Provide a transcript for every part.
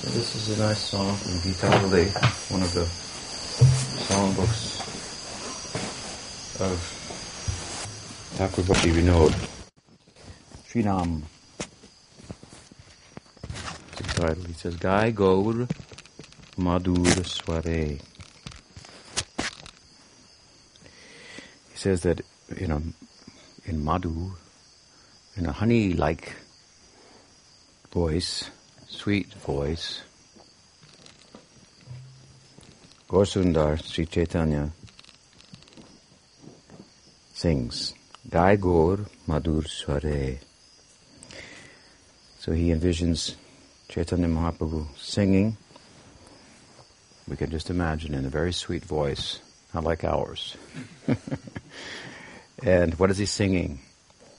So this is a nice song from Gita Gitanjali, one of the songbooks of Thakur Bhakti Vinod. Sri Nam. The title, he says, Gai Gaur Madhur Sware. He says that, you know, in Madhu, in a honey-like voice, sweet voice. Gaur-Sundar Sri Chaitanya sings, Gai Gaur Madhur Sware. So he envisions Chaitanya Mahaprabhu singing. We can just imagine in a very sweet voice, not like ours. and what is he singing?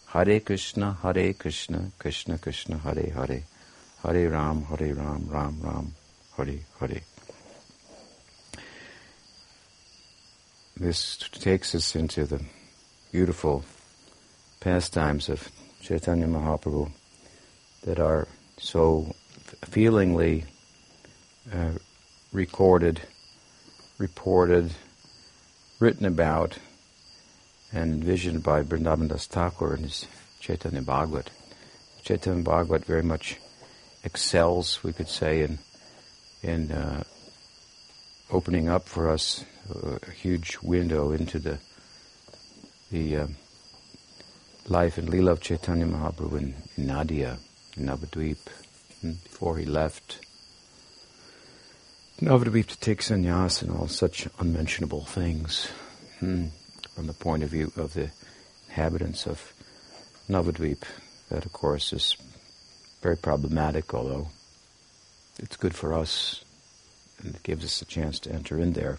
Hare Krishna, Hare Krishna, Krishna Krishna, Hare Hare. Hare Ram, Hare Ram, Ram Ram, Hare Hare. This takes us into the beautiful pastimes of Chaitanya Mahaprabhu that are so feelingly uh, recorded, reported, written about, and envisioned by Vrindavan Das Thakur in his Chaitanya Bhagavat. Chaitanya Bhagavat very much excels, we could say, in in uh, opening up for us a huge window into the the uh, life and lila of Chaitanya Mahaprabhu in, in Nadia, in Navadvip, hmm, before he left Navadvip to take sannyas and all such unmentionable things hmm, from the point of view of the inhabitants of Navadvip. That, of course, is very problematic, although it's good for us and it gives us a chance to enter in there.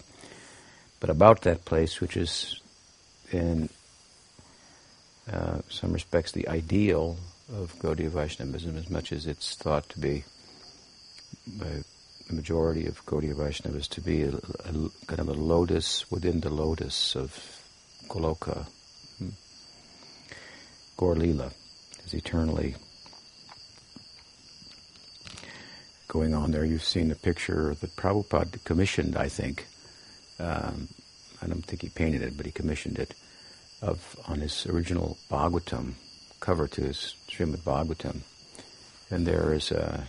But about that place, which is in uh, some respects the ideal of Gaudiya Vaishnavism, as much as it's thought to be by the majority of Gaudiya Vaishnavas to be a, a, kind of a lotus within the lotus of Goloka. Hmm. Gaur Lila is eternally going on there. You've seen the picture that Prabhupada commissioned, I think. Um, I don't think he painted it, but he commissioned it of on his original Bhagavatam cover to his Srimad Bhagavatam, and there is a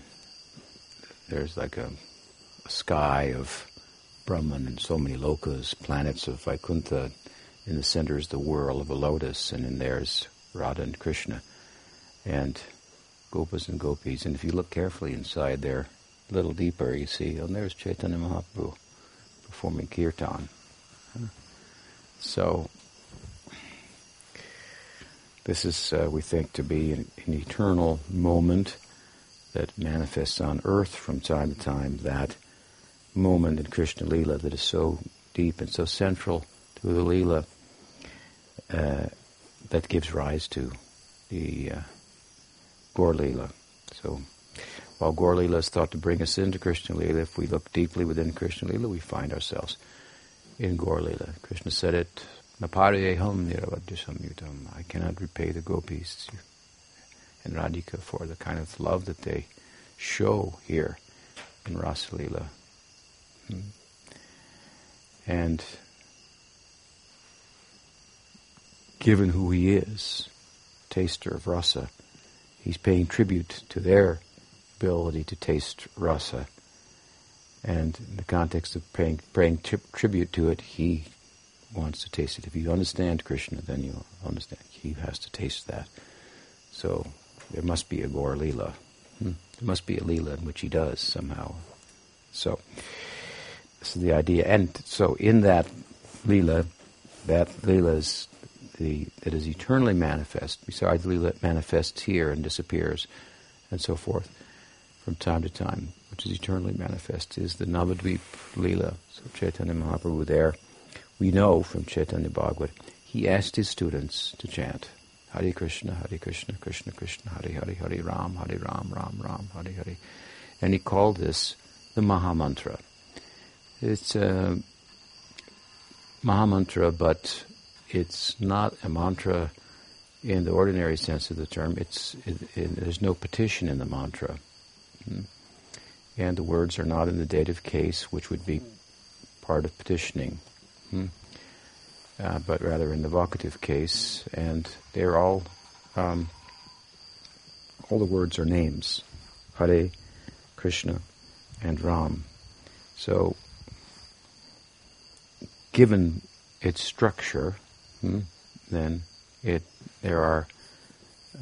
there's like a, a sky of Brahman and so many lokas, planets of Vaikuntha. In the center is the whirl of a lotus, and in there's Radha and Krishna, and gopas and gopis. And if you look carefully inside there, a little deeper, you see, and there's Chaitanya Mahaprabhu performing kirtan. So, this is, uh, we think, to be an, an, eternal moment that manifests on earth from time to time, that moment in Krishna Lila that is so deep and so central to the Lila uh, that gives rise to the uh, Gaur Lila. So, while Gaur Lila is thought to bring us into Krishna Lila, if we look deeply within Krishna Lila, we find ourselves in Gaur Lila. Krishna said it, Naparayeham niravadya samyutam. I cannot repay the gopis and Radhika for the kind of love that they show here in Rasalila. Hmm. And given who he is, taster of rasa, he's paying tribute to their ability to taste rasa. And in the context of paying, paying tri- tribute to it, he wants to taste it. If you understand Krishna, then you understand he has to taste that. So there must be a Gaur Leela. Hmm. There must be a Leela in which he does somehow. So this is the idea. And so in that Leela, that Leela is the, that is eternally manifest, besides that manifests here and disappears and so forth from time to time, which is eternally manifest, is the Navadvip Leela. So Chaitanya Mahaprabhu there, we know from Chaitanya Bhagavat, he asked his students to chant Hare Krishna, Hare Krishna, Krishna Krishna, Hare Hare, Hare Ram, Hare Ram, Ram Ram, Hare Hare. And he called this the Mahamantra. It's a Mahamantra, but it's not a mantra in the ordinary sense of the term. It's it, it, there's no petition in the mantra. Hmm. and the words are not in the dative case, which would be part of petitioning, hmm? uh, but rather in the vocative case, and they're all um, all the words are names, Hare, Krishna, and Ram. So, given its structure, hmm, then it there are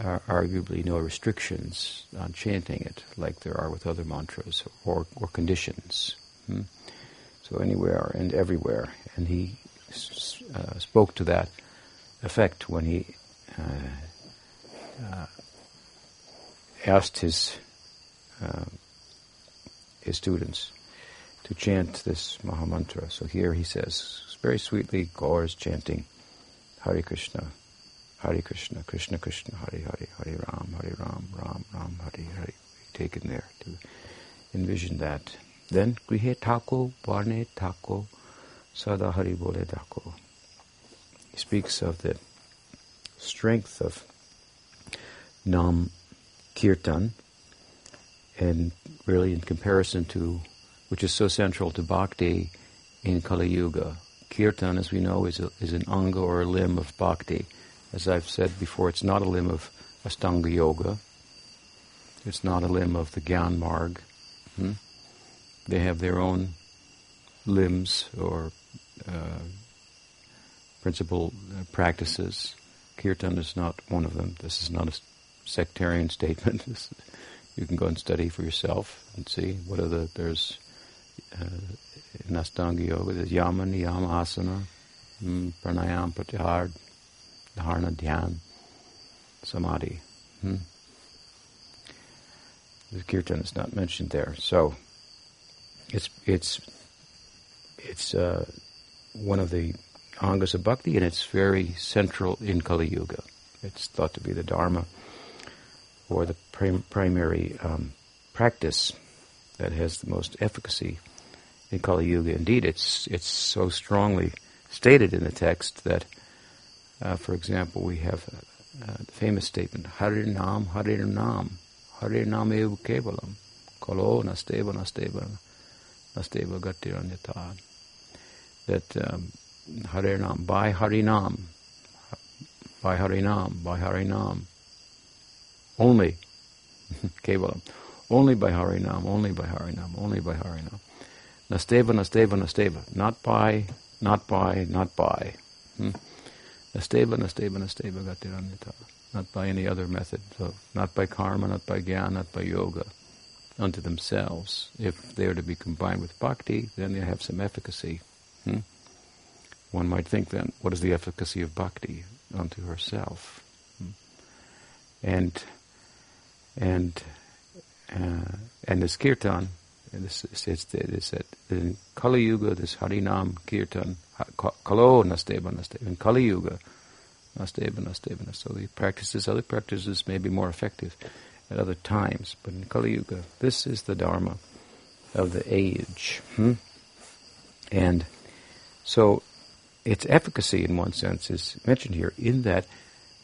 uh, arguably no restrictions on chanting it, like there are with other mantras or, or conditions. Hmm? So anywhere and everywhere, and he uh, spoke to that effect when he uh, uh asked his uh, his students to chant this Mahamantra. So here he says, very sweetly, Gaur is chanting Hare Krishna, Hare Krishna, Krishna Krishna, Hare Hare, Hare Ram, Hare Ram, Ram Ram, Hari Hare Hare. Taken there to envision that. Then Grihe Tako, Varne Tako, Sada Hari Bole Tako. He speaks of the strength of Nam Kirtan, and really in comparison to, which is so central to Bhakti in Kali Yuga. Kirtan, as we know, is, a, is an anga or a limb of Bhakti. As I've said before, it's not a limb of Astanga Yoga. It's not a limb of the Gyan Marg. Hmm? They have their own limbs or uh, principal uh, practices. Kirtan is not one of them. This is not a sectarian statement. you can go and study for yourself and see what are the there's in Astanga Yoga. There's Yama, Niyama, Asana, mm, Pranayam, Pratyahar, dharana, dhyan, samadhi. Hmm? The kirtan is not mentioned there, so it's it's it's uh, one of the angas of bhakti, and it's very central in Kali Yuga. It's thought to be the dharma or the prim- primary um, practice that has the most efficacy in Kali Yuga. Indeed, it's it's so strongly stated in the text that uh, for example, we have uh, the famous statement, Hari Nam, Hari Nam, Hari Nam ev kevalam, kalo nasteva nasteva nasteva gatiranyata. That um, Hari Nam, by Hari Nam, by Hari Nam, by Hari Nam, only, kevalam, only by Hari Nam, only by Hari Nam, only by Hari Nam. Nasteva, Nasteva, Nasteva. Not by, not by, not by. Hmm? Nasteva, Nasteva, Nasteva Gatiranyata. Not by any other method. So not by karma, not by jnana, not by yoga. Unto themselves. If they are to be combined with bhakti, then they have some efficacy. Hmm? One might think then, what is the efficacy of bhakti unto herself? Hmm? And and uh, and this kirtan, this it's, it's that in Kali Yuga, this Harinam Kirtan, Kalo Nasteva Nasteva, in Kali Yuga, Nasteva Nasteva. So the practices, other practices may be more effective at other times, but in Kali Yuga, this is the Dharma of the age. Hmm? And so its efficacy, in one sense, is mentioned here in that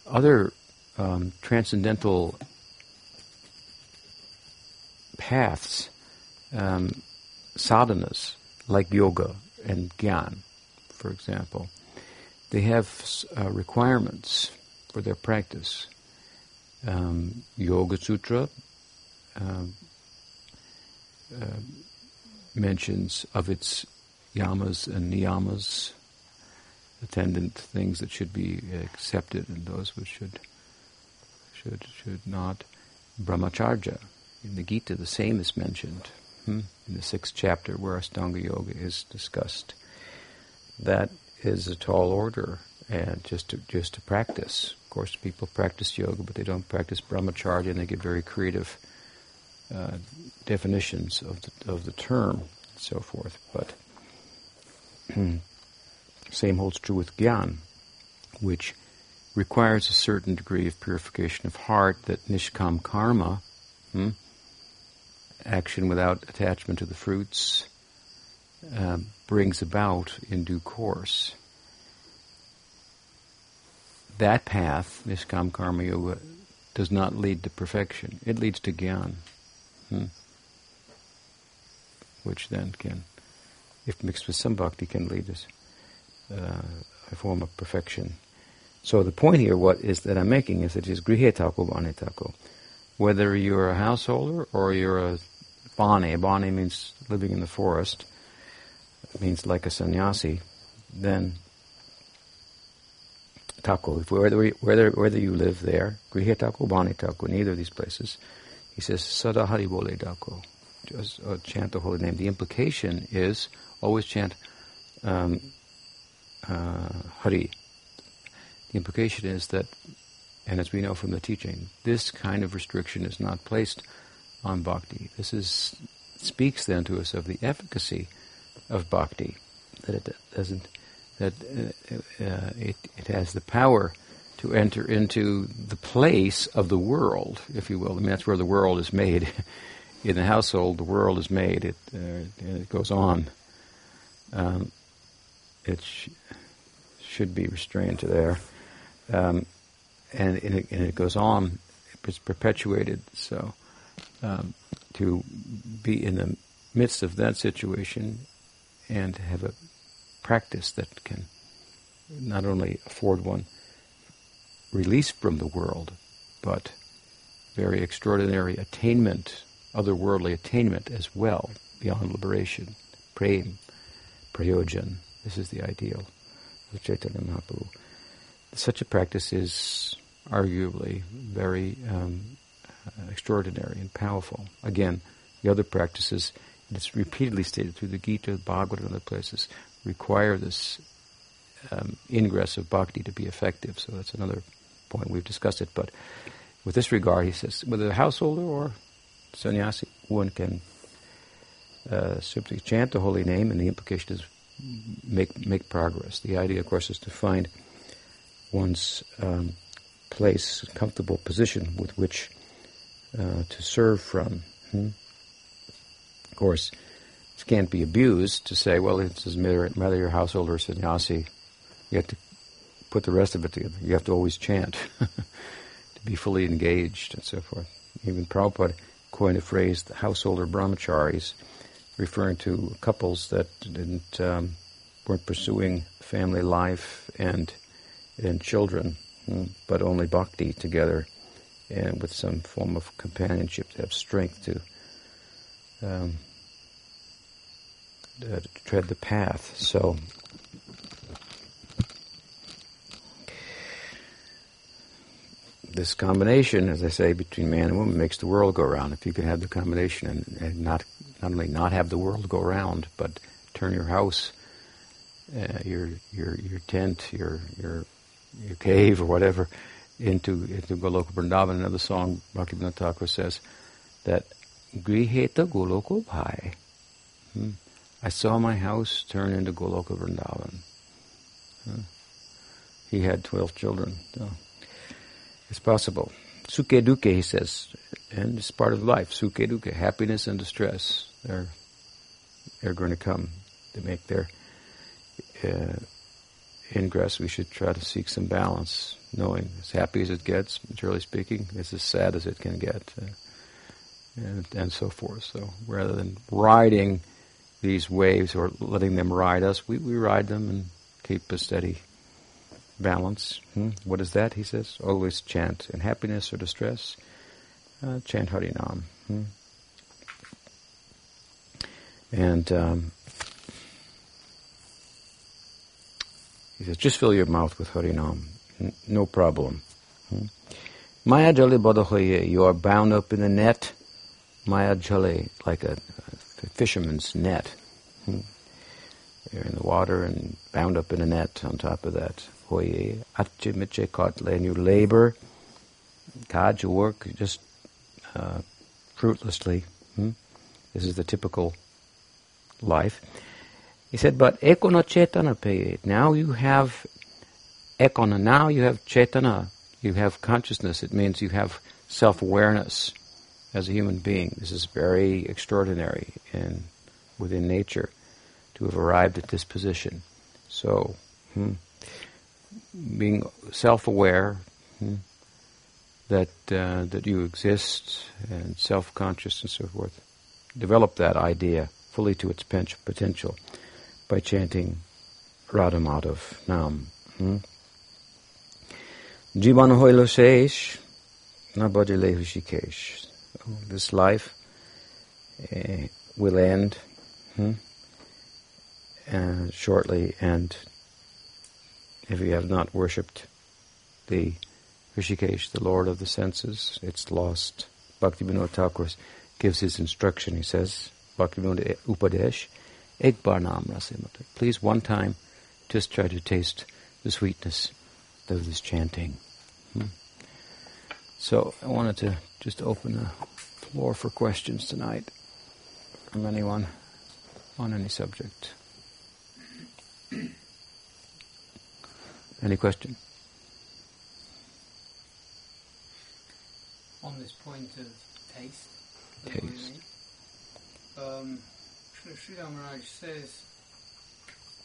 other um, transcendental paths um, sadhanas like yoga and gyan, for example, they have uh, requirements for their practice. Um, yoga Sutra um, uh, mentions of its yamas and niyamas, attendant things that should be accepted and those which should should should not. Brahmacharya in the Gita, the same is mentioned in the sixth chapter where Astanga Yoga is discussed. That is a tall order, and just to just to practice. Of course, people practice yoga, but they don't practice brahmacharya, and they give very creative uh, definitions of the, of the term and so forth. But same holds true with gyan, which requires a certain degree of purification of heart that nishkam karma. Hmm, action without attachment to the fruits uh, brings about in due course. That path, Nishkam Karma Yoga, does not lead to perfection. It leads to Gyan. Hmm. which then can, if mixed with some bhakti, can lead us uh, a form of perfection. So the point here, what is that I'm making, is that it is grihetako vanetako. Whether you're a householder or you're a bane, bani means living in the forest, means like a sannyasi, then tako, whether, whether, whether you live there, grihetako, banetako, in either of these places, he says, sada haribole dako, just uh, chant the holy name. The implication is always chant um, uh, hari. The implication is that, and as we know from the teaching, this kind of restriction is not placed on bhakti. This is speaks then to us of the efficacy of bhakti, that it doesn't, that uh, uh, it, it has the power to enter into the place of the world, if you will. I mean, that's where the world is made. In the household, the world is made. It, uh, it goes on. Um, it sh- should be restrained to there. Um, and, and, it, and, it, goes on. It's perpetuated. So um, to be in the midst of that situation and have a practice that can not only afford one release from the world, but very extraordinary attainment, otherworldly attainment as well, beyond liberation, prem, prayojan. This is the ideal of Chaitanya Mahaprabhu. Such a practice is arguably very um, extraordinary and powerful. Again, the other practices, it's repeatedly stated through the Gita, the Bhagavat, and other places, require this um, ingress of bhakti to be effective. So that's another point. We've discussed it. But with this regard, he says, whether a householder or sannyasi, one can uh, simply chant the holy name, and the implication is make make progress. The idea, of course, is to find one's um, place, comfortable position with which uh, to serve from. Hmm? Of course, it can't be abused to say, well, doesn't matter whether you're a householder or sannyasi. You have to put the rest of it together. You have to always chant to be fully engaged and so forth. Even Prabhupada coined a phrase, the householder brahmacharis, referring to couples that didn't um, weren't pursuing family life and and children, hmm, but only bhakti together and with some form of companionship to have strength to, um, uh, to tread the path. So. This combination, as I say, between man and woman makes the world go round. If you can have the combination and, and not not only not have the world go round, but turn your house, uh, your your your tent, your your your cave or whatever, into into Goloka Vrindavan. Another song, Bhaktivinoda Thakur says that Griheta Goloko Bhai. Hmm. I saw my house turn into Goloka Vrindavan. Hmm. He had 12 children. So it's possible. Suke duke, he says, and it's part of life. Suke duke, happiness and distress. They're, they're going to come. to make their uh, ingress. We should try to seek some balance knowing as happy as it gets, materially speaking, it's as sad as it can get, uh, and, and so forth. So rather than riding these waves or letting them ride us, we, we ride them and keep a steady balance. Hmm? What is that? He says. Always chant in happiness or distress. Uh, chant Harinam. Hmm? And um, he says, just fill your mouth with Harinam no problem. Hmm? Maya Jale Badahoye, you are bound up in a net. Maya Jale, like a, a fisherman's net. Hmm? You're in the water and bound up in a net on top of that. Hoye, Atche Miche Kotle, and you labor. God, you work just uh, fruitlessly. Hmm? This is the typical life. He said, but ekono chetana peye. Now you have ekona. Now you have chetana, you have consciousness. It means you have self-awareness as a human being. This is very extraordinary in within nature to have arrived at this position. So, hmm, being self-aware hmm, that uh, that you exist and self-conscious and so forth, develop that idea fully to its potential by chanting Radha Madhav Nam. Hmm? Jivan hoilo shesh, nabadile hushikesh. This life uh, will end hmm? uh, shortly, and if you have not worshipped the Rishikesh, the Lord of the senses, it's lost. Bhaktivinoda Thakur gives his instruction. He says, Bhaktivinoda Upadesh, Ek bar nam rasimata. Please, one time, just try to taste the sweetness of this chanting. So I wanted to just open the floor for questions tonight from anyone on any subject. Any question? On this point of taste, taste. Um, Sridhar Maharaj says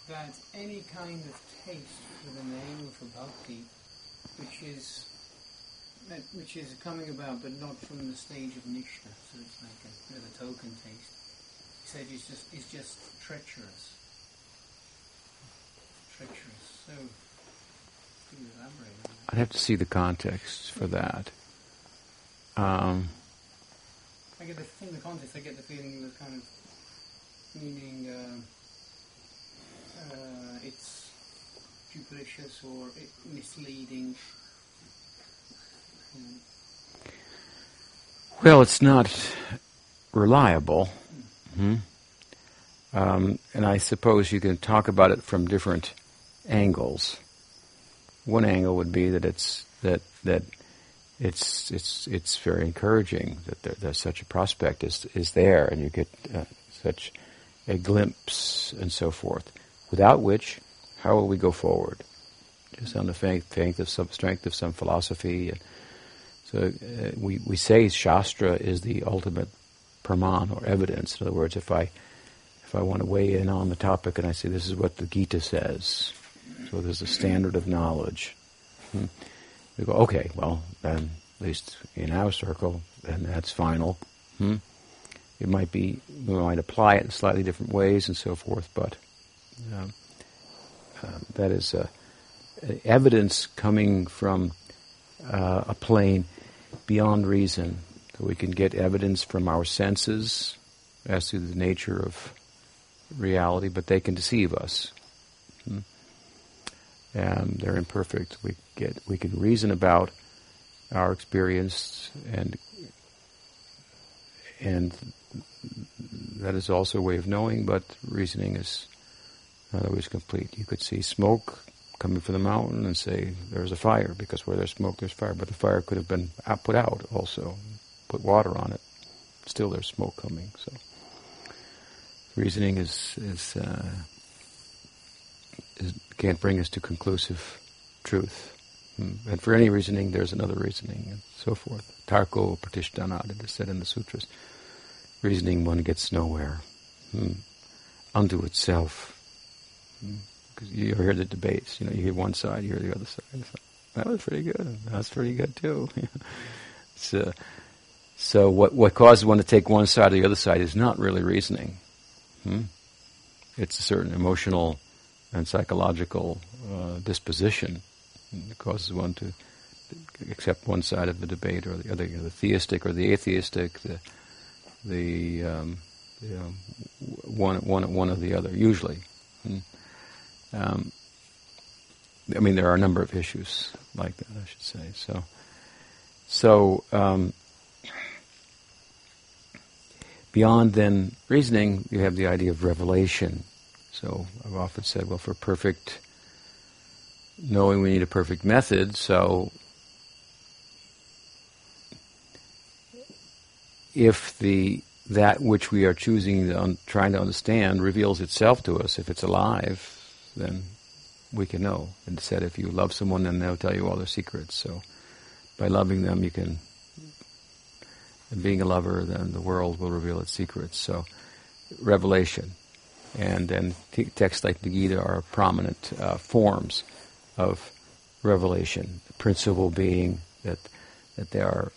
that any kind of taste for the name of a bhakti, which is which is coming about, but not from the stage of nishta, so it's like a bit of a token taste. He said it's just it's just treacherous, treacherous. So, can you elaborate on that? I'd have to see the context for that. Um, I get the, from the context. I get the feeling was kind of meaning uh, uh, it's duplicitous or misleading. Well, it's not reliable. hmm Um, and I suppose you can talk about it from different angles. One angle would be that it's that that it's it's it's very encouraging that there, there's such a prospect is is there, and you get uh, such a glimpse and so forth. Without which, how will we go forward? Just on the faith, faith of some strength of some philosophy. And so uh, we we say Shastra is the ultimate praman or evidence. In other words, if I if I want to weigh in on the topic and I say this is what the Gita says, so there's a standard of knowledge. Hmm. We go, okay, well, then, at least in our circle, then that's final. Hmm? It might be, we might apply it in slightly different ways and so forth, but um, uh, that is uh, evidence coming from uh, a plane beyond reason. So we can get evidence from our senses as to the nature of reality, but they can deceive us. Hmm? And they're imperfect. We get we can reason about our experience and and that is also a way of knowing, but reasoning is not always complete. You could see smoke coming from the mountain and say there's a fire because where there's smoke there's fire, but the fire could have been put out also. Put water on it, still there's smoke coming. So reasoning is is, uh, is can't bring us to conclusive truth. Hmm. And for any reasoning, there's another reasoning, and so forth. Tarko pratishthanat, it is said in the sutras. Reasoning one gets nowhere. Hmm. Unto itself. Because you hear the debates, you know, you hear one side, you hear the other side. So, that was pretty good. That's pretty good too. so, so what what causes one to take one side or the other side is not really reasoning. Hmm? It's a certain emotional and psychological uh, disposition that causes one to accept one side of the debate or the other, you know, the theistic or the atheistic, the the um, you know, one one one or the other. Usually. Um, I mean, there are a number of issues like that. I should say so. So um, beyond then reasoning, you have the idea of revelation. So I've often said, well, for perfect knowing we need a perfect method, so if the that which we are choosing to trying to understand reveals itself to us, if it's alive, then we can know. And said, if you love someone, then they'll tell you all their secrets. So by loving them, you can. And being a lover, then the world will reveal its secrets. So revelation, and then t- texts like the Gita are prominent uh, forms of revelation. The principle being that that there are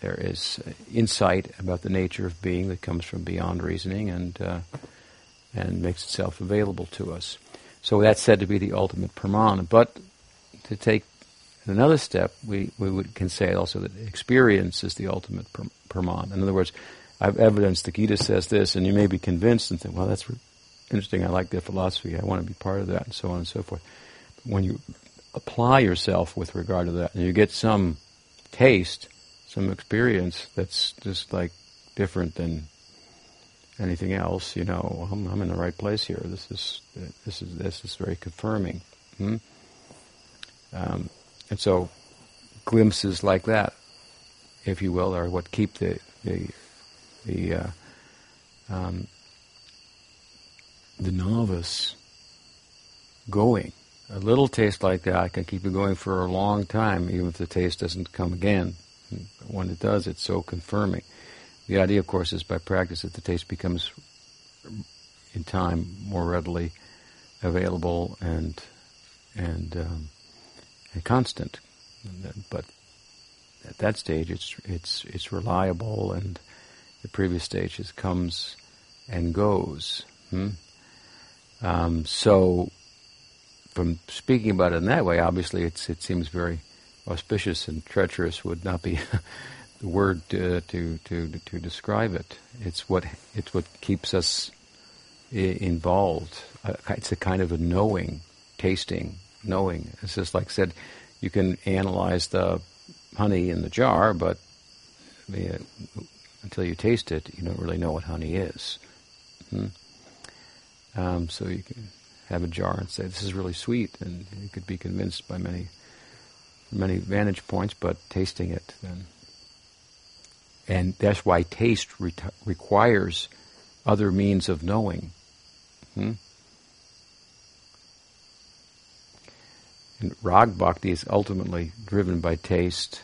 there is insight about the nature of being that comes from beyond reasoning, and uh, and makes itself available to us. So that's said to be the ultimate praman. But to take another step, we, we would, can say also that experience is the ultimate praman. In other words, I've evidence the Gita says this, and you may be convinced and think, well, that's interesting. I like their philosophy. I want to be part of that, and so on and so forth. But when you apply yourself with regard to that, and you get some taste, some experience that's just like different than anything else, you know, I'm, I'm in the right place here. This is this is this is very confirming. Hmm? Um, and so, glimpses like that, if you will, are what keep the the the uh, um, the novice going. A little taste like that can keep you going for a long time, even if the taste doesn't come again. When it does, it's so confirming. The idea, of course, is by practice that the taste becomes, in time, more readily available and and um, and constant. But at that stage, it's it's it's reliable, and the previous stage is comes and goes. Hmm? Um, so, from speaking about it in that way, obviously it's it seems very auspicious and treacherous would not be the word to, to, to, to describe it. It's what, it's what keeps us I- involved. Uh, it's a kind of a knowing, tasting, knowing. It's just like I said, you can analyze the honey in the jar, but mean, until you taste it, you don't really know what honey is. Hmm? Um, so you can have a jar and say, this is really sweet, and you could be convinced by many, many vantage points, but tasting it then. And that's why taste re- requires other means of knowing. Hmm? And rag bhakti is ultimately driven by taste,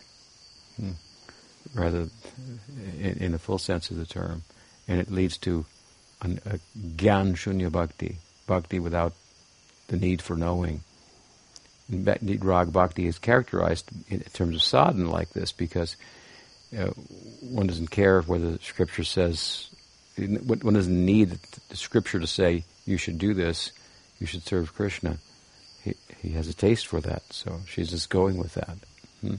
hmm, rather in, in the full sense of the term, and it leads to an, a gyan shunya bhakti, bhakti without the need for knowing. Indeed, rag bhakti is characterized in terms of sadhana like this because uh, one doesn't care whether scripture says, one doesn't need the scripture to say, you should do this, you should serve Krishna. He, he has a taste for that, so she's just going with that, hmm?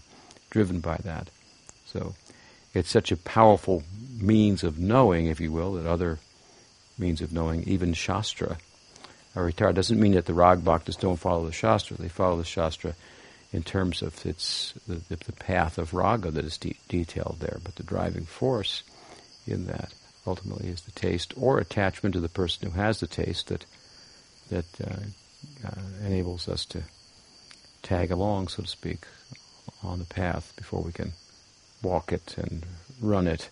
driven by that. So it's such a powerful means of knowing, if you will, that other means of knowing, even Shastra are retired. Doesn't mean that the Rag Bhaktas don't follow the Shastra. They follow the Shastra in terms of its the, the path of raga that is de- detailed there, but the driving force in that ultimately is the taste or attachment to the person who has the taste that that uh, uh, enables us to tag along, so to speak, on the path before we can walk it and run it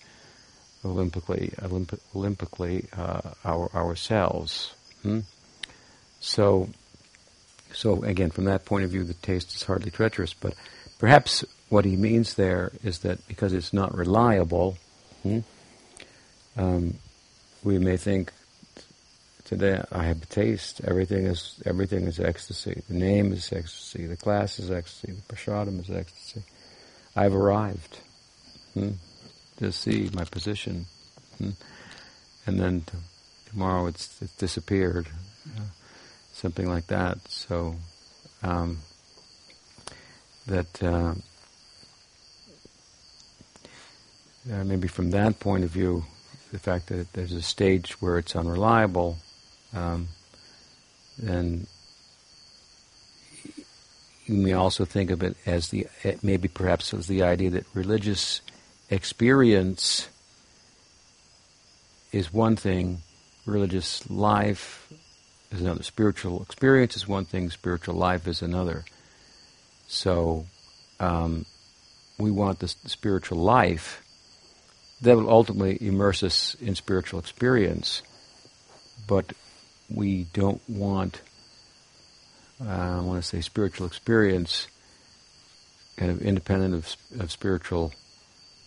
olympically, Olymp- olympically uh, our, ourselves. Hmm? So, so again, from that point of view, the taste is hardly treacherous. But perhaps what he means there is that because it's not reliable, hmm, um, we may think today I have taste. Everything is everything is ecstasy. The name is ecstasy. The class is ecstasy. The prasadam is ecstasy. I've arrived. Hmm? to see my position. Hmm? And then t- tomorrow it's, it's disappeared. Uh, something like that. So um, that uh, uh, maybe from that point of view, the fact that there's a stage where it's unreliable, um, then you may also think of it as the maybe perhaps as the idea that religious experience is one thing, religious life is another. Spiritual experience is one thing, spiritual life is another. So um, we want this spiritual life that will ultimately immerse us in spiritual experience, but we don't want, uh, I want to say, spiritual experience kind of independent of, of spiritual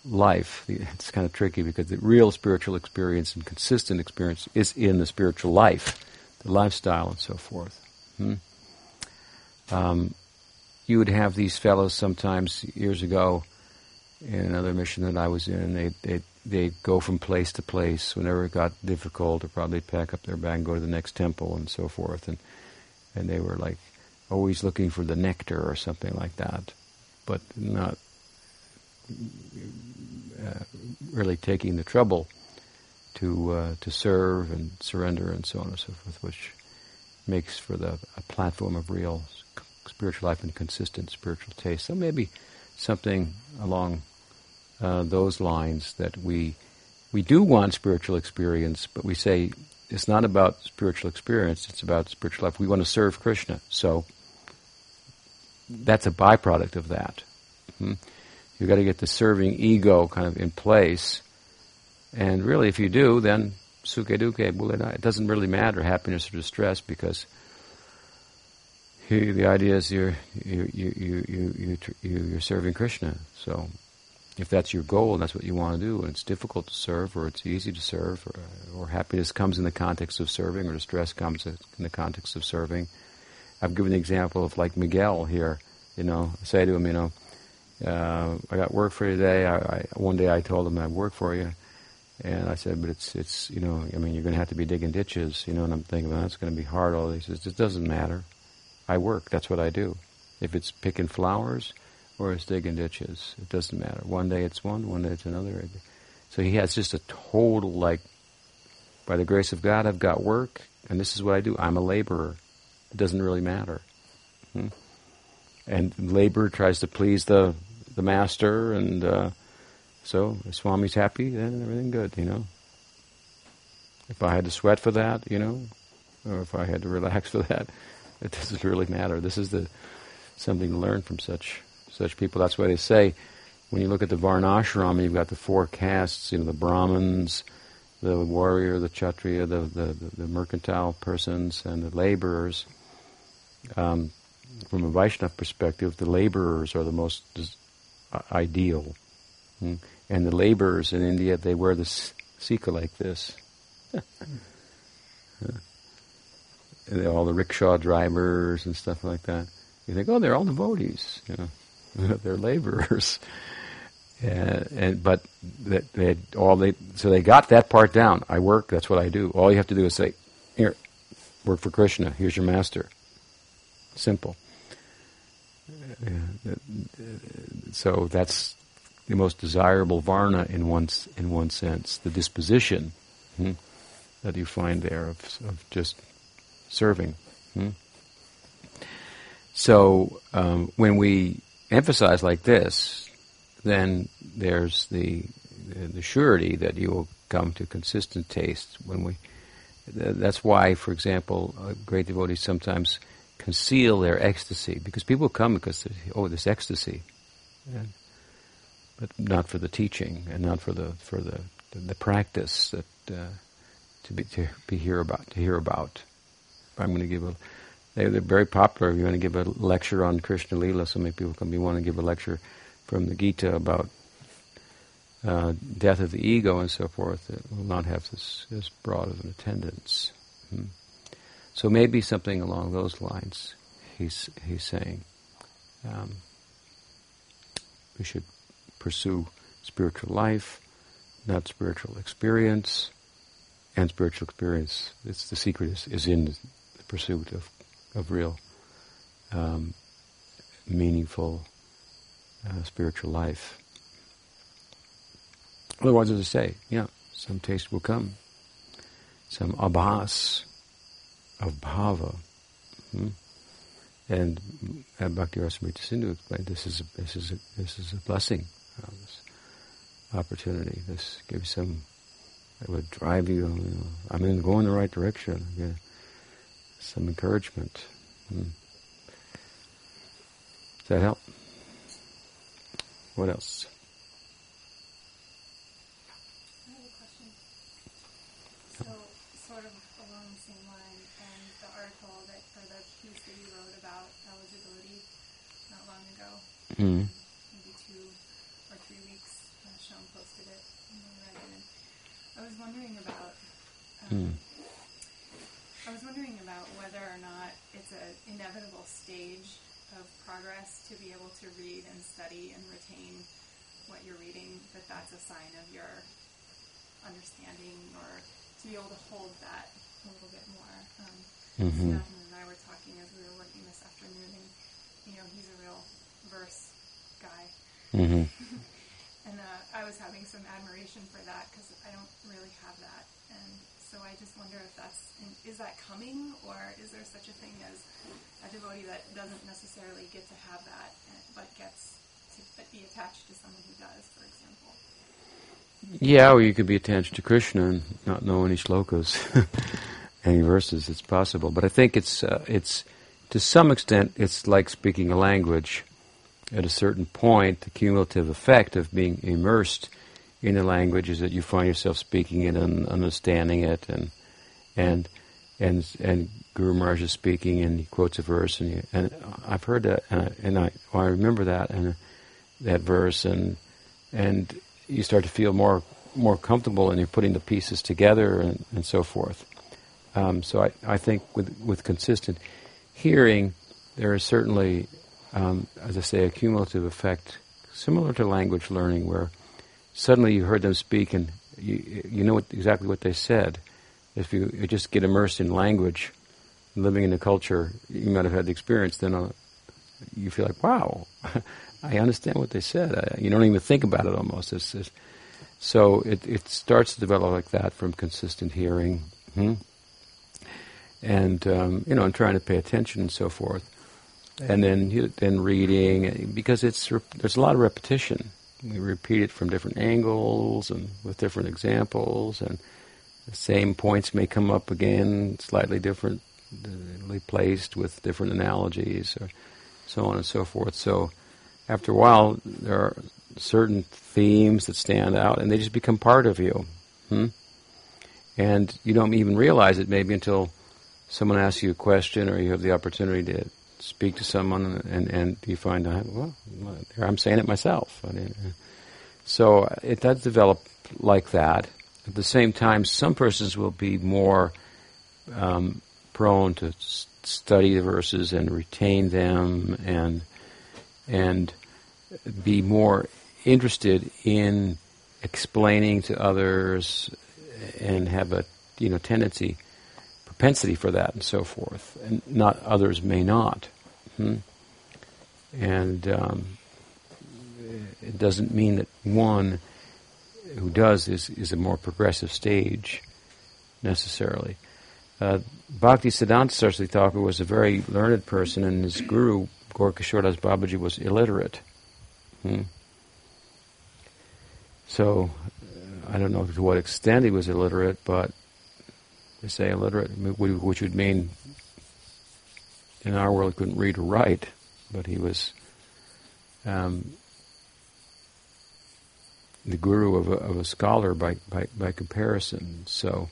life. It's kind of tricky because the real spiritual experience and consistent experience is in the spiritual life, the lifestyle, and so forth. Hmm? Um, you would have these fellows sometimes years ago in another mission that I was in, they they they go from place to place. Whenever it got difficult, or probably pack up their bag and go to the next temple and so forth. And and they were like always looking for the nectar or something like that, but not uh, really taking the trouble to uh, to serve and surrender and so on and so forth, which makes for the a platform of real spiritual life and consistent spiritual taste. So maybe something along uh, those lines that we we do want spiritual experience, but we say it's not about spiritual experience; it's about spiritual life. We want to serve Krishna, so that's a byproduct of that. Hmm? You've got to get the serving ego kind of in place, and really, if you do, then suke duke it doesn't really matter happiness or distress because the idea is you're you you you you you you're serving Krishna. So if that's your goal and that's what you want to do, and it's difficult to serve or it's easy to serve, or, or happiness comes in the context of serving, or distress comes in the context of serving. I've given the example of like Miguel here. You know, say to him, you know, uh, I got work for you today. I, I, one day I told him I work for you, and I said, but it's it's you know, I mean, you're going to have to be digging ditches, you know. And I'm thinking, well, that's going to be hard. All these, it doesn't matter. I work. That's what I do. If it's picking flowers or it's digging ditches, it doesn't matter. One day it's one, one day it's another. So he has just a total like, by the grace of God, I've got work, and this is what I do. I'm a laborer. It doesn't really matter. Hmm? And labor tries to please the the master, and uh, so if Swami's happy, then everything good, you know. If I had to sweat for that, you know, or if I had to relax for that, it doesn't really matter. This is the something to learn from such such people. That's why they say when you look at the Varnashram, you've got the four castes. You know, the Brahmins, the warrior, the Kshatriya, the, the, the, mercantile persons, and the laborers. Um, from a Vaishnava perspective, the laborers are the most uh, ideal. Mm. And the laborers in India, they wear the sika like this. all the rickshaw drivers and stuff like that. You think, oh, they're all devotees, you know, they're laborers. And, and but that they all they so they got that part down. I work. That's what I do. All you have to do is say, "Here, work for Krishna. Here's your master." Simple. Uh, so that's the most desirable varna in one in one sense. The disposition hmm, that you find there of, of just serving. Hmm? So um, when we emphasize like this, then there's the the surety that you will come to consistent taste. When we, that's why, for example, great devotees sometimes conceal their ecstasy because people come because oh, this ecstasy, but not for the teaching and not for the for the the, the practice that uh, to be to be hear about to hear about. I'm going to give a. They, are very popular. If you want to give a lecture on Krishna Lila, so many people come. You want to give a lecture from the Gita about uh, death of the ego and so forth. It will not have this as broad of an attendance. Hmm. So maybe something along those lines. He's he's saying um, we should pursue spiritual life, not spiritual experience, and spiritual experience. It's the secret is, is in the pursuit of, of real um, meaningful uh, spiritual life. Otherwise, as I say, yeah, some taste will come, some abhas of bhava. Hmm? And uh, Bhakti Rasamrita Sindhu explained this is a, this is a, this is a blessing, this opportunity. This gives some, it would drive you. you know, I mean, go in the right direction. Yeah some encouragement. Hmm. Does that help? What else? I have a question. So, sort of along the same line, and the article that, or the piece that you wrote about eligibility not long ago, mm. maybe two or three weeks, uh, Sean posted it, and I read it, and I was wondering about um, mm. I was wondering about whether or not it's an inevitable stage of progress to be able to read and study and retain what you're reading, that that's a sign of your understanding, or to be able to hold that a little bit more. Um, Mm-hmm. And I were talking as we were working this afternoon, and you know he's a real verse guy, Mm-hmm. and uh, I was having some admiration for that because I don't really have that, and so I just wonder if that's is that coming, or is there such a thing as a devotee that doesn't necessarily get to have that, but gets to be attached to someone who does, for example. Yeah, or you could be attached to Krishna and not know any shlokas, any verses. It's possible, but I think it's uh, it's to some extent it's like speaking a language. At a certain point, the cumulative effect of being immersed in a language is that you find yourself speaking it and understanding it, and and and and Guru Maharaj is speaking and he quotes a verse, and you, and I've heard that, and I, and I, well, I remember that and that verse, and and you start to feel more more comfortable and you're putting the pieces together and, and so forth. Um, so I, I think with with consistent hearing, there is certainly, um, as I say, a cumulative effect similar to language learning, where suddenly you heard them speak and you you know what, exactly what they said. If you, you just get immersed in language, living in the culture, you might have had the experience. Then uh, you feel like, wow, I understand what they said. I, you don't even think about it almost. It's, it's, so it, it starts to develop like that from consistent hearing, hmm? and um, you know, and trying to pay attention and so forth, and then then reading because it's there's a lot of repetition. We repeat it from different angles and with different examples, and the same points may come up again, slightly differently placed with different analogies, or so on and so forth. So after a while, there are certain themes that stand out, and they just become part of you. Hmm? And you don't even realize it maybe until someone asks you a question or you have the opportunity to speak to someone, and, and you find out, well, I'm saying it myself. So it does develop like that. At the same time, some persons will be more um, prone to study the verses and retain them and and be more interested in explaining to others and have a you know tendency propensity for that and so forth and not others may not hmm? and um, it doesn't mean that one who does is, is a more progressive stage necessarily uh, Bhakti Siddhanta Saraswati Thakur was a very learned person and his guru Gorkishordas Babaji was illiterate Hmm. So, uh, I don't know to what extent he was illiterate, but they say illiterate, which would mean in our world couldn't read or write, but he was um, the guru of a, of a scholar by, by, by comparison. So,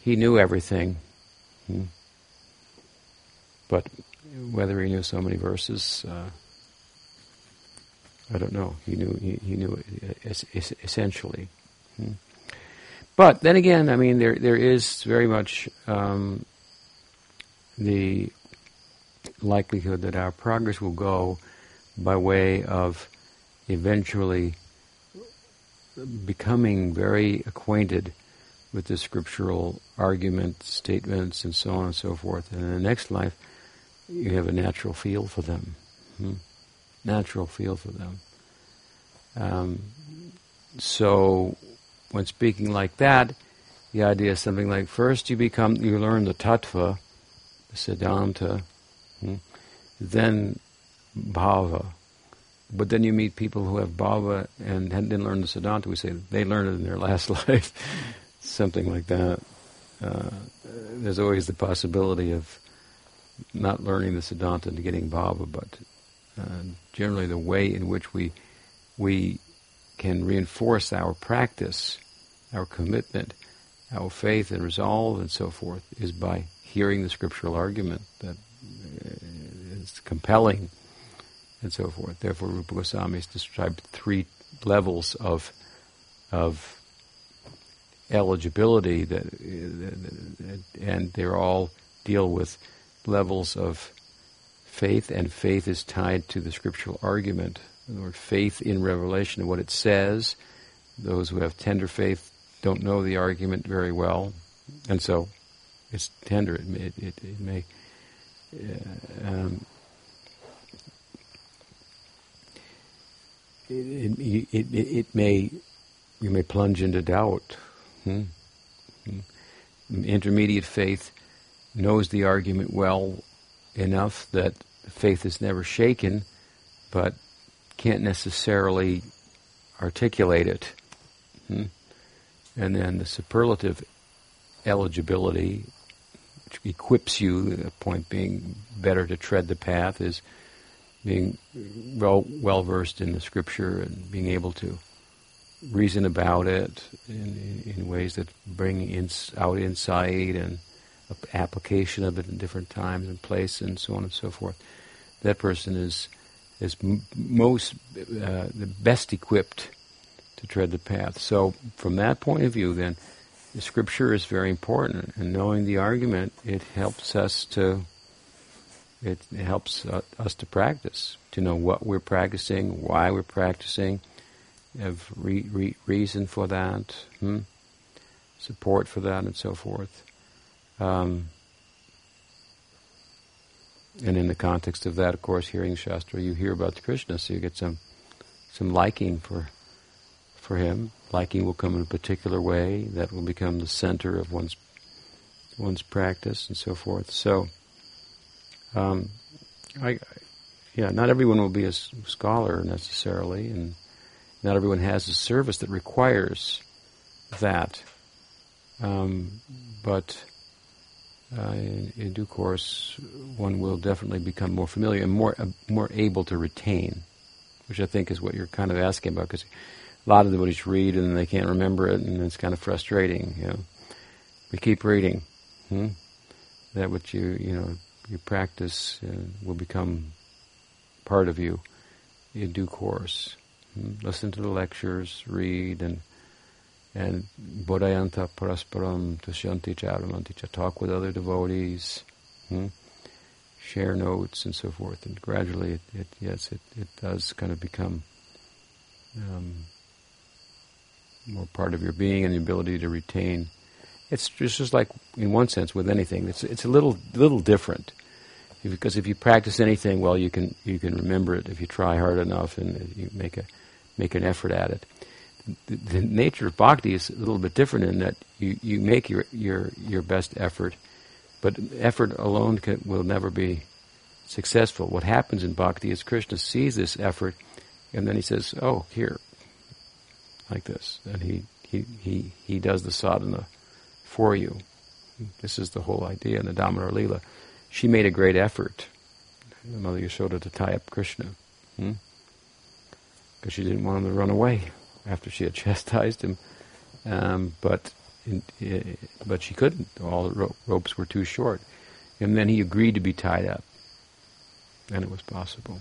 he knew everything. Hmm. But whether he knew so many verses, uh, I don't know. He knew he, he knew es- es- essentially. Hmm. But then again, I mean, there there is very much um, the likelihood that our progress will go by way of eventually becoming very acquainted with the scriptural arguments, statements, and so on and so forth. And in the next life, you have a natural feel for them. Hmm natural feel for them. Um, so, when speaking like that, the idea is something like first you become, you learn the tattva, the siddhanta, then bhava. But then you meet people who have bhava and didn't learn the siddhanta. We say they learned it in their last life, something like that. Uh, there's always the possibility of not learning the siddhanta and getting bhava, but uh, generally the way in which we we can reinforce our practice, our commitment, our faith and resolve and so forth is by hearing the scriptural argument that uh, compelling and so forth. Therefore, Rupa Goswami has described three levels of of eligibility that, and they're all deal with levels of faith, and faith is tied to the scriptural argument or faith in revelation and what it says. Those who have tender faith don't know the argument very well, and so it's tender. It may, it, it may uh, um, it, it, it, it, may you may plunge into doubt. Hmm? Hmm. Intermediate faith knows the argument well enough that faith is never shaken, but can't necessarily articulate it. Hmm? And then the superlative eligibility, which equips you, the point being better to tread the path, is being well well versed in the scripture and being able to reason about it in, in, in ways that bring in, out insight and application of it in different times and places and so on and so forth. That person is is most uh, the best equipped to tread the path. So from that point of view, then the scripture is very important, and knowing the argument, it helps us to it helps uh, us to practice, to know what we're practicing, why we're practicing, have re- re- reason for that, hmm? support for that, and so forth. Um, and in the context of that, of course, hearing Shastra, you hear about Krishna, so you get some some liking for for him. Liking will come in a particular way that will become the center of one's one's practice and so forth. So, um, I, yeah, not everyone will be a scholar necessarily, and not everyone has a service that requires that. Um, but uh, in, in, due course, one will definitely become more familiar and more uh, more able to retain, which I think is what you're kind of asking about. Because a lot of the devotees read and they can't remember it, and it's kind of frustrating. You know, we keep reading. Hmm? That what you you know you practice uh, will become part of you in due course. Hmm? Listen to the lectures, read, and and bodhayanta parasparam tusyanti charamanticha. talk with other devotees, hmm? share notes and so forth, and gradually, it, it yes, it, it does kind of become um, more part of your being and the ability to retain. It's just, like, in one sense, with anything. It's it's a little little different because if you practice anything, well, you can you can remember it if you try hard enough and you make a make an effort at it the, the, nature of bhakti is a little bit different in that you, you make your, your, your best effort, but effort alone can, will never be successful. What happens in bhakti is Krishna sees this effort, and then he says, "Oh, here, like this," and he he he he does the sadhana for you. This is the whole idea in the Damodar Lila. She made a great effort, the Mother Yashoda, to tie up Krishna, because hmm? she didn't want him to run away after she had chastised him. Um, but in, but she couldn't. All the ro- ropes were too short. And then he agreed to be tied up. And it was possible.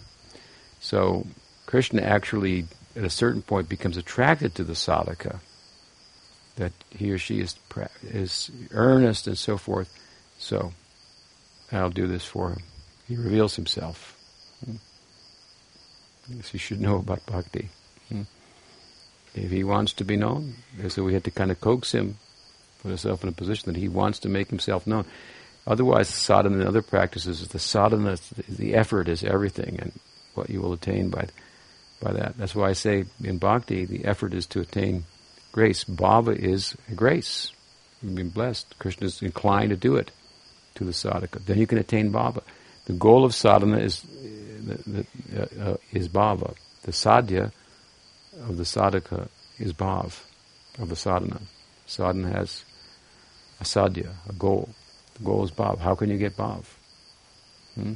So Krishna actually, at a certain point, becomes attracted to the sadhaka. That he or she is is earnest and so forth. So I'll do this for him. He reveals himself. Hmm. Yes, you should know about bhakti. Hmm if he wants to be known. So we had to kind of coax him, put himself in a position that he wants to make himself known. Otherwise, sadhana and other practices, the sadhana, the effort is everything, and what you will attain by by that. That's why I say in bhakti, the effort is to attain grace. Bhava is grace. You've been blessed. Krishna is inclined to do it to the sadhaka. Then you can attain bhava. The goal of sadhana is uh, uh, is bhava. The sadhya of the sadhaka is bhav, of the sadhana. Sadhana has a sadhya, a goal. The goal is bhav. How can you get bhav? Hmm?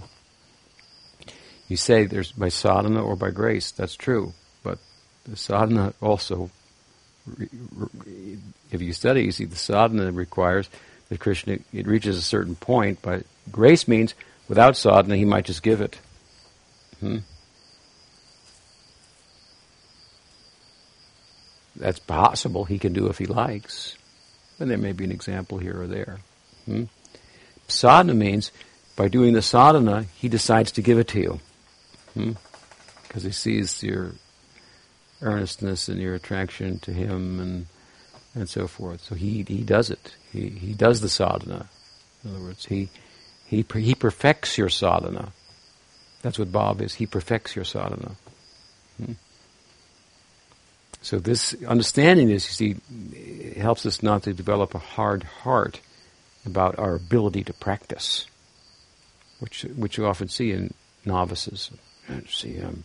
You say there's by sadhana or by grace. That's true, but the sadhana also, if you study, you see the sadhana requires that Krishna it reaches a certain point. But grace means without sadhana, he might just give it. Hmm? that's possible. He can do if he likes. And there may be an example here or there. Hmm? Sadhana means by doing the sadhana, he decides to give it to you. Hmm? because he sees your earnestness and your attraction to him and and so forth. So he he does it. He he does the sadhana. In other words, he he he perfects your sadhana. That's what bhav is. He perfects your sadhana. Hmm. So this understanding this, you see, helps us not to develop a hard heart about our ability to practice, which which you often see in novices. See, I'm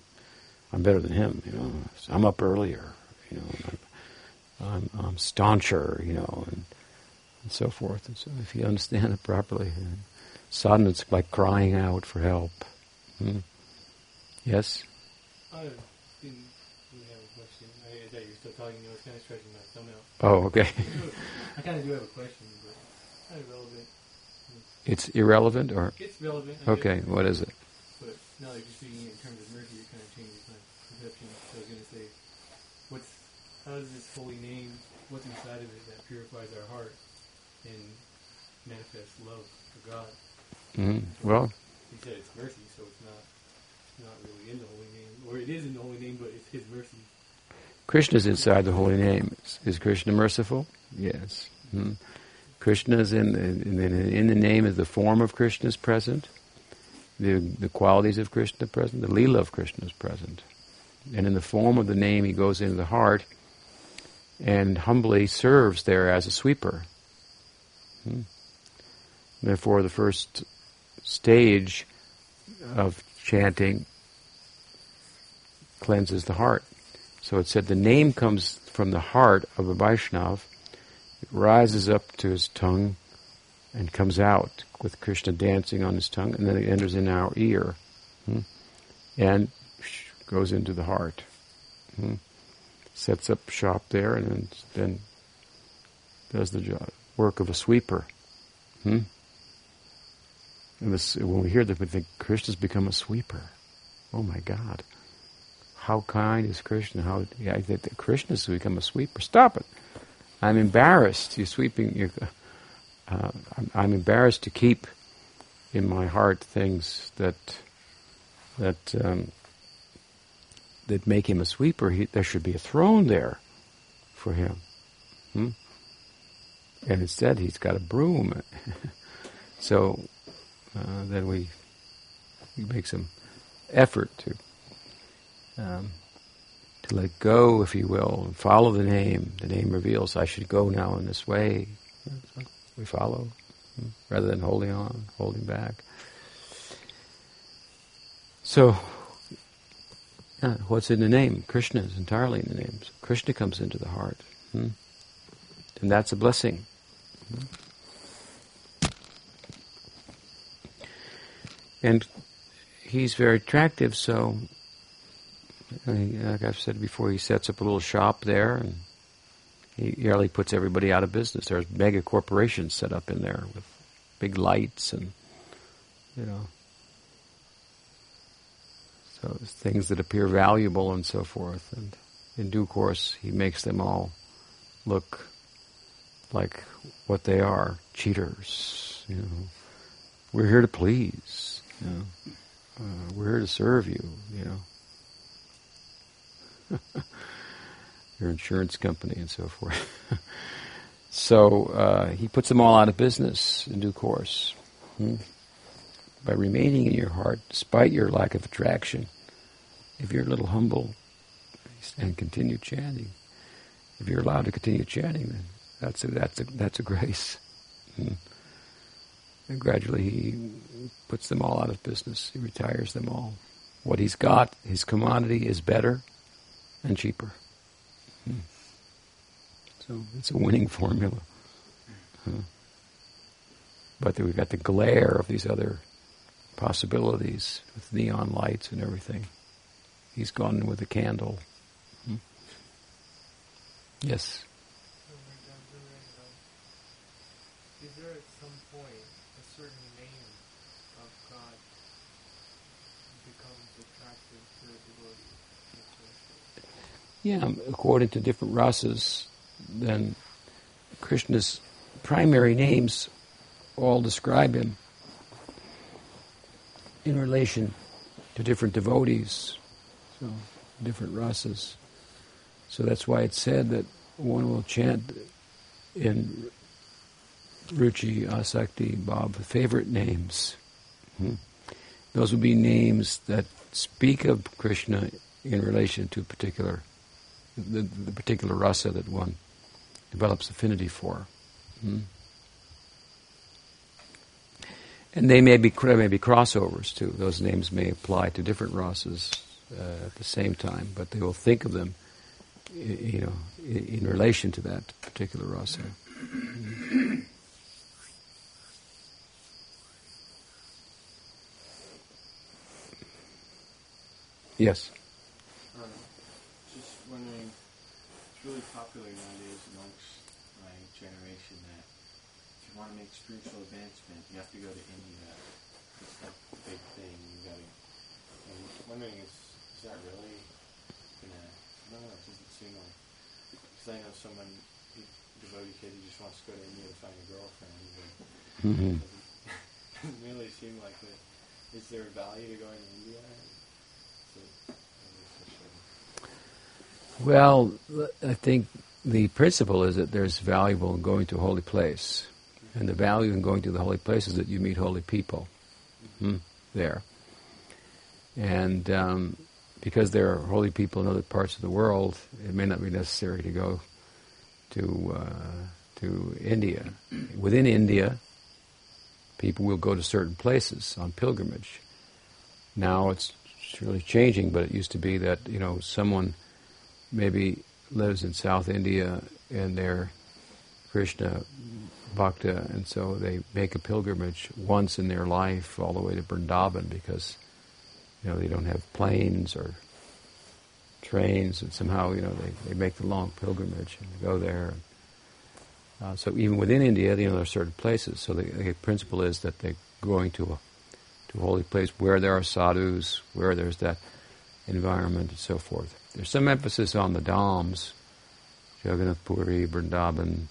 I'm better than him. You know, I'm up earlier. You know, I'm, I'm, I'm stauncher. You know, and, and so forth. And so, if you understand it properly, sadhana it's like crying out for help. Hmm. Yes. I didn't really have a question. I thought you were still talking. I was kind of stretching my thumb out. Oh, okay. I kind of do have a question, but kind of relevant. It's irrelevant, or It's relevant. Okay. What is it? Now that you're speaking in terms of mercy, it kind of changes my perception. So I was going to say, what's how does this holy name? What's inside of it that purifies our heart and manifests love for God? hmm Well, he said it's mercy, so it's not not really in the holy name, or it is in the holy name, but it's His mercy. Krishna's inside the holy name. Is, is Krishna merciful? Yes. Hmm. Krishna is in, in, in, in the name is the form of Krishna is present. The, the qualities of Krishna present. The lila of Krishna is present. And in the form of the name, he goes into the heart and humbly serves there as a sweeper. Hmm. Therefore, the first stage of chanting cleanses the heart. So it said the name comes from the heart of a Vaishnav, it rises up to his tongue and comes out with Krishna dancing on his tongue, and then it enters in our ear hmm, and goes into the heart. Hmm. Sets up shop there and then, then does the job, work of a sweeper. Hmm? And this, when we hear that, we think Krishna's become a sweeper. Oh my God. How kind is Krishna? How yeah, Krishna's become a sweeper. Stop it. I'm embarrassed. You're sweeping. You're, uh, I'm, embarrassed to keep in my heart things that that um, that make him a sweeper. He, there should be a throne there for him. Hmm? And instead, he's got a broom. so uh, then we we make some effort to um, to let go, if you will, and follow the name. The name reveals I should go now in this way. We follow rather than holding on, holding back. So, yeah, what's in the name? Krishna is entirely in the name. So Krishna comes into the heart. Hmm? And that's a blessing. Hmm? And he's very attractive, so like I've said before, he sets up a little shop there, and he nearly puts everybody out of business. There's mega corporations set up in there with big lights and you know, so things that appear valuable and so forth. And in due course, he makes them all look like what they are: cheaters. You know, we're here to please. You know, uh, we're here to serve you. You know. your insurance company and so forth. so uh, he puts them all out of business in due course. Hmm? By remaining in your heart, despite your lack of attraction, if you're a little humble and continue chanting, if you're allowed to continue chanting, then that's a, that's a, that's a grace. Hmm? And gradually he puts them all out of business. He retires them all. What he's got, his commodity, is better and cheaper. So it's a winning formula. Huh. But we've got the glare of these other possibilities with neon lights and everything. He's gone with a candle. Hmm. Yes. Is there at some point a certain name of God becomes attractive to a devotee? Yeah, according to different rasas, then Krishna's primary names all describe him in relation to different devotees. So different rasas. So that's why it's said that one will chant in Ruchi, Asakti, Bhav, favorite names. Hmm? Those would be names that speak of Krishna in relation to a particular, the, the particular rasa that one develops affinity for. Hmm? And they may be there may be crossovers too. Those names may apply to different rasas uh, at the same time, but they will think of them, you know, in, in relation to that particular rasa. Yes. Um, just wondering, it's really popular nowadays amongst my generation that if you want to make spiritual advancement, you have to go to India. It's like a big thing. You got to. I'm wondering, is is that really gonna? I don't know. It doesn't seem like. Because I know someone, he, devotee kid, he just wants to go to India to find a girlfriend. But Mm-hmm. it doesn't, doesn't really seem like it. Is there a value to going to India? Is it, Well, I think the principle is that there's valuable in going to a holy place. And the value in going to the holy place is that you meet holy people hmm, there. And um, because there are holy people in other parts of the world, it may not be necessary to go to uh, to India. Within India, people will go to certain places on pilgrimage. Now it's really changing, but it used to be that you know someone maybe lives in South India and they're Krishna Bhakta, and so they make a pilgrimage once in their life all the way to Vrindavan because you know they don't have planes or trains, and somehow you know they, they make the long pilgrimage and go there. Uh, so even within India, you know, there are certain places. So the, the principle is that they're going to a to a holy place where there are sadhus, where there's that environment, and so forth. There's some emphasis on the dhams, Jagannath Puri, Vrindavan,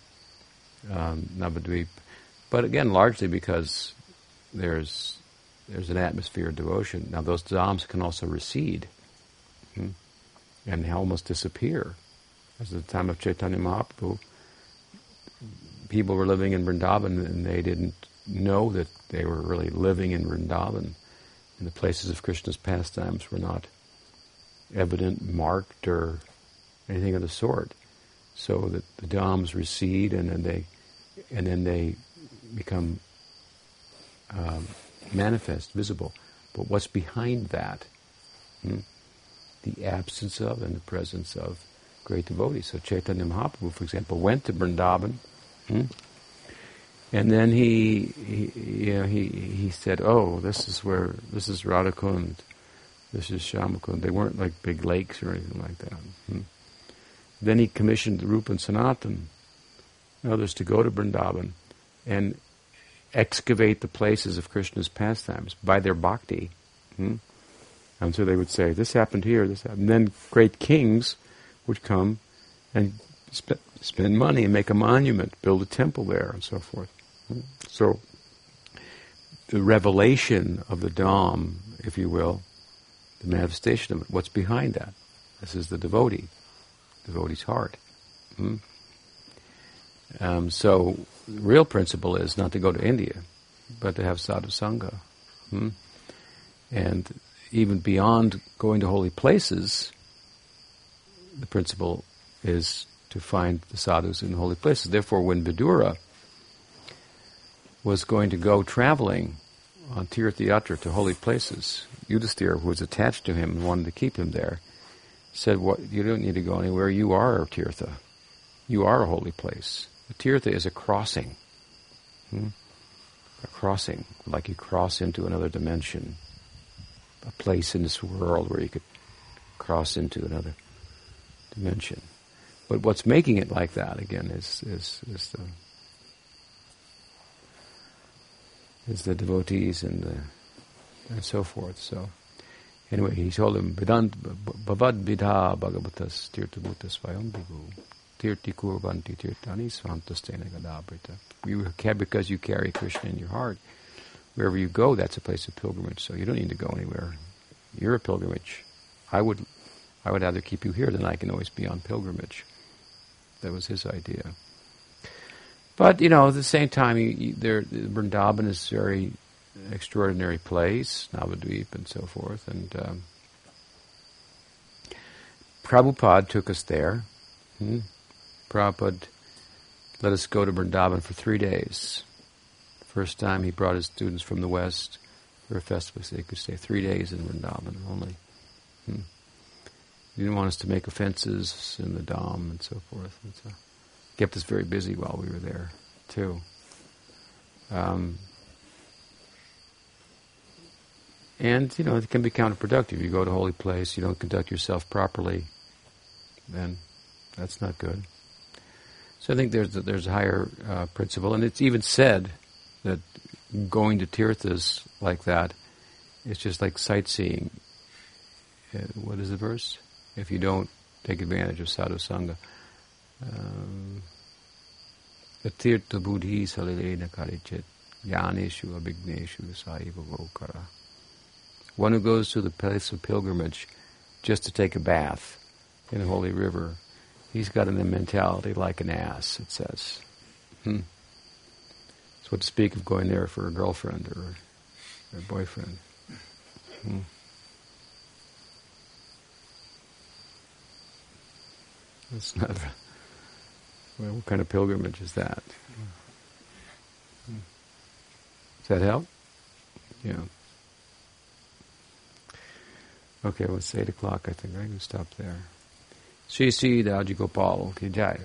um, Navadvip, but again, largely because there's there's an atmosphere of devotion. Now, those dhams can also recede hmm, and almost disappear. As the time of Chaitanya Mahaprabhu, people were living in Vrindavan and they didn't know that they were really living in Vrindavan. And the places of Krishna's pastimes were not evident, marked, or anything of the sort. So that the dhams recede and then they, and then they become um, manifest, visible. But what's behind that? Hmm? The absence of and the presence of great devotees. So Chaitanya Mahaprabhu, for example, went to Vrindavan. Hmm? And then he, he, you know, he, he said, "Oh, this is where this is Radhakund, this is Shyamakund. They weren't like big lakes or anything like that." Hmm. Then he commissioned Rupa and Sanatan, and others, to go to Vrindavan and excavate the places of Krishna's pastimes by their bhakti. Hmm. And so they would say, "This happened here. This happened." And then great kings would come and sp- spend money and make a monument, build a temple there, and so forth. So, the revelation of the Dham, if you will, the manifestation of it, what's behind that? This is the devotee, devotee's heart. Hmm? Um, so, the real principle is not to go to India, but to have sadhu sangha. Hmm? And even beyond going to holy places, the principle is to find the sadhus in holy places. Therefore, when Vidura was going to go traveling on Tirthayatra to holy places, Yudhisthira, who was attached to him and wanted to keep him there, said, "What? You don't need to go anywhere. You are a Tirtha. You are a holy place. A Tirtha is a crossing. Hmm? A crossing, like you cross into another dimension, a place in this world where you could cross into another dimension. But what's making it like that again is is is the is the devotees and the and so forth. So anyway, he told him Vedant Bhavad Vidha Bhagavatas Tirthabhuta Svayam Bhigu Tirti Kurvanti Tirtani Svantastena Gadabrita. You can because you carry Krishna in your heart. Wherever you go, that's a place of pilgrimage. So you don't need to go anywhere. You're a pilgrimage. I would I would rather keep you here than I can always be on pilgrimage. That was his idea. But you know, at the same time, you, you, there Vrindavan is a very extraordinary place, Navadvip and so forth, and um, Prabhupada took us there. Hmm? Prabhupada let us go to Vrindavan for three days. First time he brought his students from the West for a festival, so they could stay three days in Vrindavan only. Hmm. He didn't want us to make offenses in the Dham and so forth. And so kept us very busy while we were there, too. Um, and, you know, it can be counterproductive. You go to a holy place, you don't conduct yourself properly, then that's not good. So I think there's a, there's a higher uh, principle, and it's even said that going to tirthas like that is just like sightseeing. Uh, what is the verse? If you don't take advantage of sadhu sangha. Um, tirtha buddhi salilena karichit yaneshu abhigneshu saiva vokara. One who goes to the place of pilgrimage just to take a bath in a holy river, he's got a mentality like an ass, it says. Hmm. So to speak of going there for a girlfriend or a boyfriend. Hmm. That's not. Well, what kind of pilgrimage is that? Does that help? Yeah. Okay, well, it's 8 o'clock, I think. I can stop there. Sri Sri Daji Gopal ki jai.